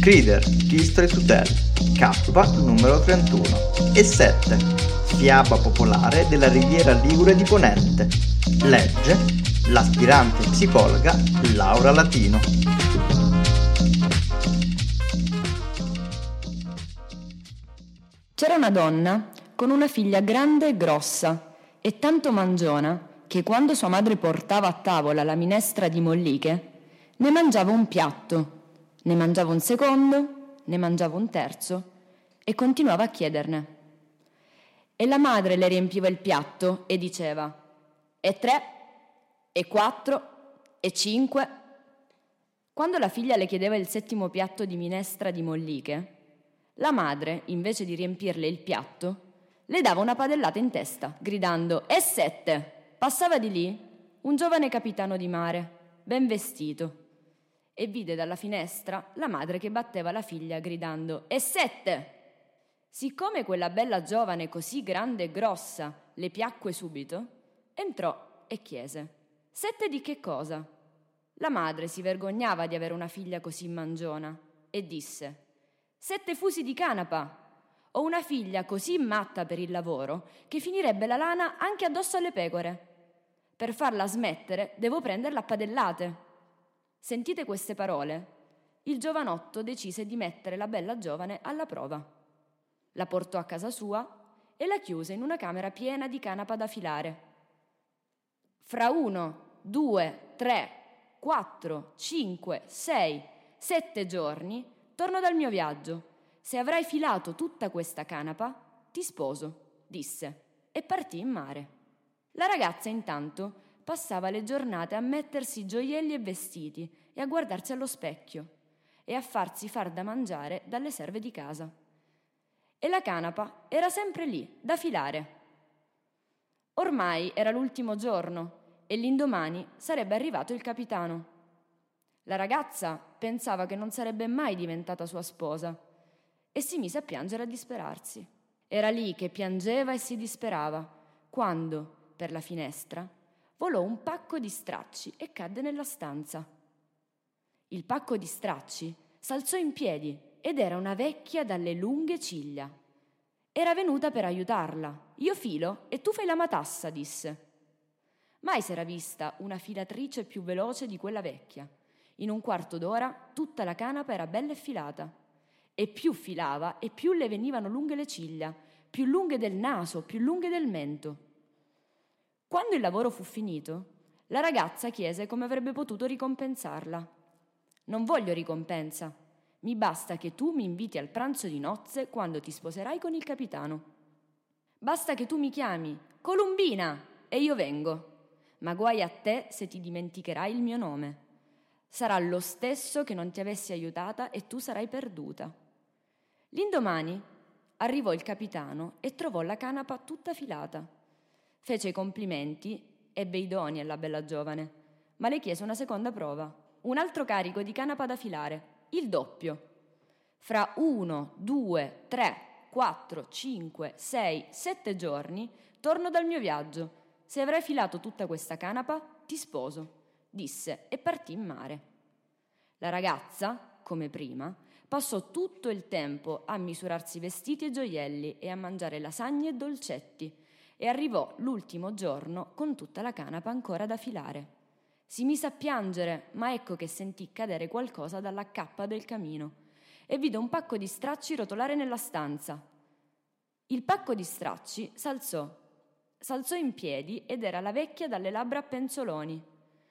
Crider, History to Tell, Cappa numero 31 e 7, fiaba popolare della riviera Ligure di Ponente. Legge l'aspirante psicologa Laura Latino. C'era una donna con una figlia grande e grossa e tanto mangiona che quando sua madre portava a tavola la minestra di molliche, ne mangiava un piatto, ne mangiava un secondo, ne mangiava un terzo e continuava a chiederne. E la madre le riempiva il piatto e diceva, e tre, e quattro, e cinque. Quando la figlia le chiedeva il settimo piatto di minestra di molliche, la madre, invece di riempirle il piatto, le dava una padellata in testa, gridando E sette! Passava di lì un giovane capitano di mare, ben vestito, e vide dalla finestra la madre che batteva la figlia gridando E sette! Siccome quella bella giovane così grande e grossa le piacque subito, entrò e chiese Sette di che cosa? La madre si vergognava di avere una figlia così mangiona e disse Sette fusi di canapa. Ho una figlia così matta per il lavoro che finirebbe la lana anche addosso alle pecore. Per farla smettere devo prenderla a padellate. Sentite queste parole. Il giovanotto decise di mettere la bella giovane alla prova. La portò a casa sua e la chiuse in una camera piena di canapa da filare. Fra uno, due, tre, quattro, cinque, sei, sette giorni torno dal mio viaggio. Se avrai filato tutta questa canapa, ti sposo, disse, e partì in mare. La ragazza intanto passava le giornate a mettersi gioielli e vestiti e a guardarsi allo specchio e a farsi far da mangiare dalle serve di casa. E la canapa era sempre lì, da filare. Ormai era l'ultimo giorno e l'indomani sarebbe arrivato il capitano. La ragazza pensava che non sarebbe mai diventata sua sposa e si mise a piangere e a disperarsi. Era lì che piangeva e si disperava, quando, per la finestra, volò un pacco di stracci e cadde nella stanza. Il pacco di stracci s'alzò in piedi ed era una vecchia dalle lunghe ciglia. Era venuta per aiutarla. Io filo e tu fai la matassa, disse. Mai s'era vista una filatrice più veloce di quella vecchia. In un quarto d'ora tutta la canapa era bella e filata. E più filava e più le venivano lunghe le ciglia, più lunghe del naso, più lunghe del mento. Quando il lavoro fu finito, la ragazza chiese come avrebbe potuto ricompensarla. Non voglio ricompensa, mi basta che tu mi inviti al pranzo di nozze quando ti sposerai con il capitano. Basta che tu mi chiami Columbina e io vengo. Ma guai a te se ti dimenticherai il mio nome. Sarà lo stesso che non ti avessi aiutata e tu sarai perduta. L'indomani arrivò il capitano e trovò la canapa tutta filata Fece i complimenti, ebbe i doni alla bella giovane, ma le chiese una seconda prova, un altro carico di canapa da filare, il doppio. Fra uno, due, tre, quattro, cinque, sei, sette giorni torno dal mio viaggio. Se avrai filato tutta questa canapa, ti sposo, disse e partì in mare. La ragazza, come prima, passò tutto il tempo a misurarsi vestiti e gioielli e a mangiare lasagne e dolcetti e arrivò l'ultimo giorno con tutta la canapa ancora da filare. Si mise a piangere, ma ecco che sentì cadere qualcosa dalla cappa del camino e vide un pacco di stracci rotolare nella stanza. Il pacco di stracci s'alzò, s'alzò in piedi ed era la vecchia dalle labbra a penzoloni.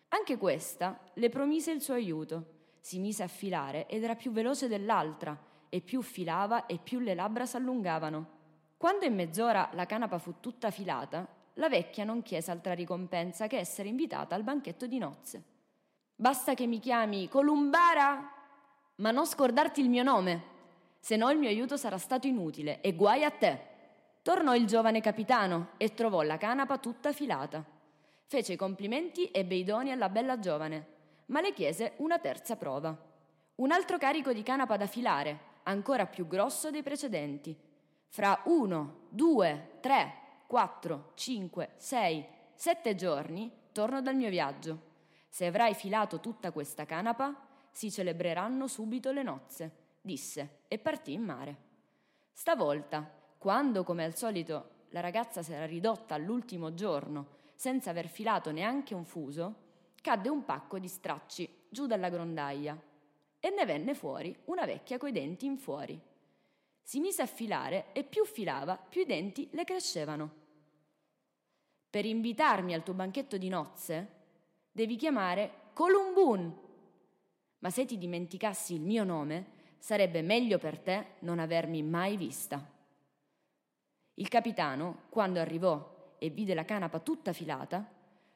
Anche questa le promise il suo aiuto. Si mise a filare ed era più veloce dell'altra, e più filava e più le labbra s'allungavano. Quando in mezz'ora la canapa fu tutta filata, la vecchia non chiese altra ricompensa che essere invitata al banchetto di nozze. Basta che mi chiami Columbara, ma non scordarti il mio nome, se no il mio aiuto sarà stato inutile e guai a te. Tornò il giovane capitano e trovò la canapa tutta filata. Fece i complimenti e bei doni alla bella giovane, ma le chiese una terza prova. Un altro carico di canapa da filare, ancora più grosso dei precedenti, fra uno, due, tre, quattro, cinque, sei, sette giorni torno dal mio viaggio. Se avrai filato tutta questa canapa, si celebreranno subito le nozze, disse e partì in mare. Stavolta, quando come al solito la ragazza s'era ridotta all'ultimo giorno senza aver filato neanche un fuso, cadde un pacco di stracci giù dalla grondaia e ne venne fuori una vecchia coi denti in fuori. Si mise a filare e più filava, più i denti le crescevano. Per invitarmi al tuo banchetto di nozze, devi chiamare Columbun. Ma se ti dimenticassi il mio nome, sarebbe meglio per te non avermi mai vista. Il capitano, quando arrivò e vide la canapa tutta filata,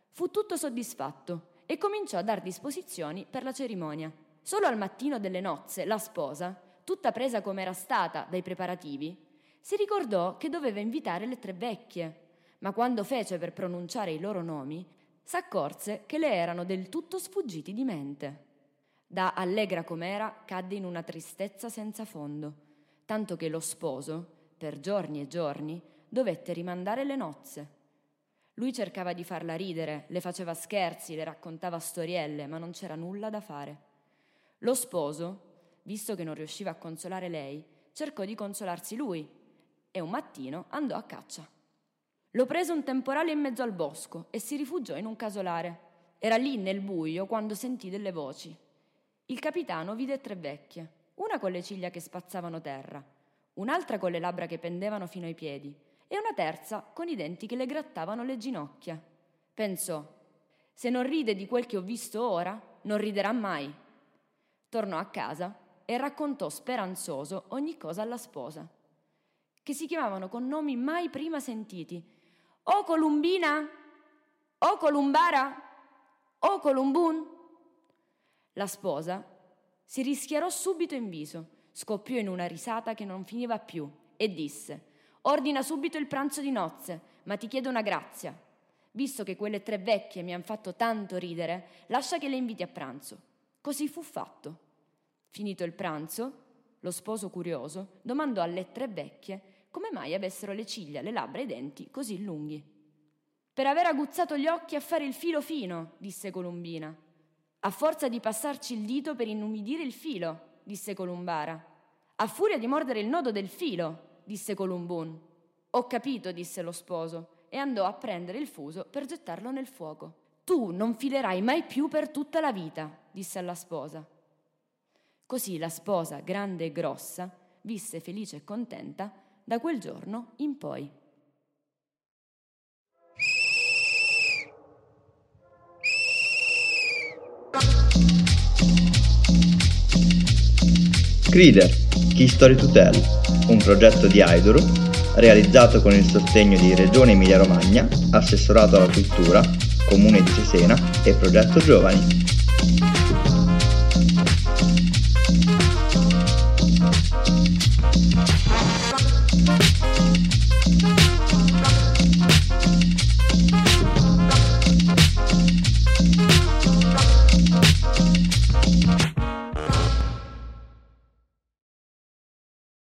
fu tutto soddisfatto e cominciò a dar disposizioni per la cerimonia. Solo al mattino delle nozze la sposa, tutta presa come era stata dai preparativi, si ricordò che doveva invitare le tre vecchie, ma quando fece per pronunciare i loro nomi, s'accorse che le erano del tutto sfuggiti di mente. Da allegra com'era, cadde in una tristezza senza fondo, tanto che lo sposo, per giorni e giorni, dovette rimandare le nozze. Lui cercava di farla ridere, le faceva scherzi, le raccontava storielle, ma non c'era nulla da fare. Lo sposo, visto che non riusciva a consolare lei, cercò di consolarsi lui e un mattino andò a caccia. Lo prese un temporale in mezzo al bosco e si rifugiò in un casolare. Era lì nel buio quando sentì delle voci. Il capitano vide tre vecchie, una con le ciglia che spazzavano terra, un'altra con le labbra che pendevano fino ai piedi e una terza con i denti che le grattavano le ginocchia. Pensò, se non ride di quel che ho visto ora, non riderà mai. Tornò a casa e raccontò speranzoso ogni cosa alla sposa, che si chiamavano con nomi mai prima sentiti. O Columbina? O Columbara? O Columbun? La sposa si rischiarò subito in viso, scoppiò in una risata che non finiva più e disse Ordina subito il pranzo di nozze, ma ti chiedo una grazia. Visto che quelle tre vecchie mi hanno fatto tanto ridere, lascia che le inviti a pranzo. Così fu fatto. Finito il pranzo, lo sposo curioso domandò alle tre vecchie come mai avessero le ciglia, le labbra e i denti così lunghi. Per aver aguzzato gli occhi a fare il filo fino, disse Columbina. A forza di passarci il dito per inumidire il filo, disse Columbara. A furia di mordere il nodo del filo, disse Columbun. Ho capito, disse lo sposo, e andò a prendere il fuso per gettarlo nel fuoco. Tu non filerai mai più per tutta la vita, disse alla sposa. Così la sposa, grande e grossa, visse felice e contenta da quel giorno in poi. Crider, Key Story to Tell, un progetto di Aiduru realizzato con il sostegno di Regione Emilia Romagna, Assessorato alla Cultura, Comune di Cesena e Progetto Giovani. Thank you.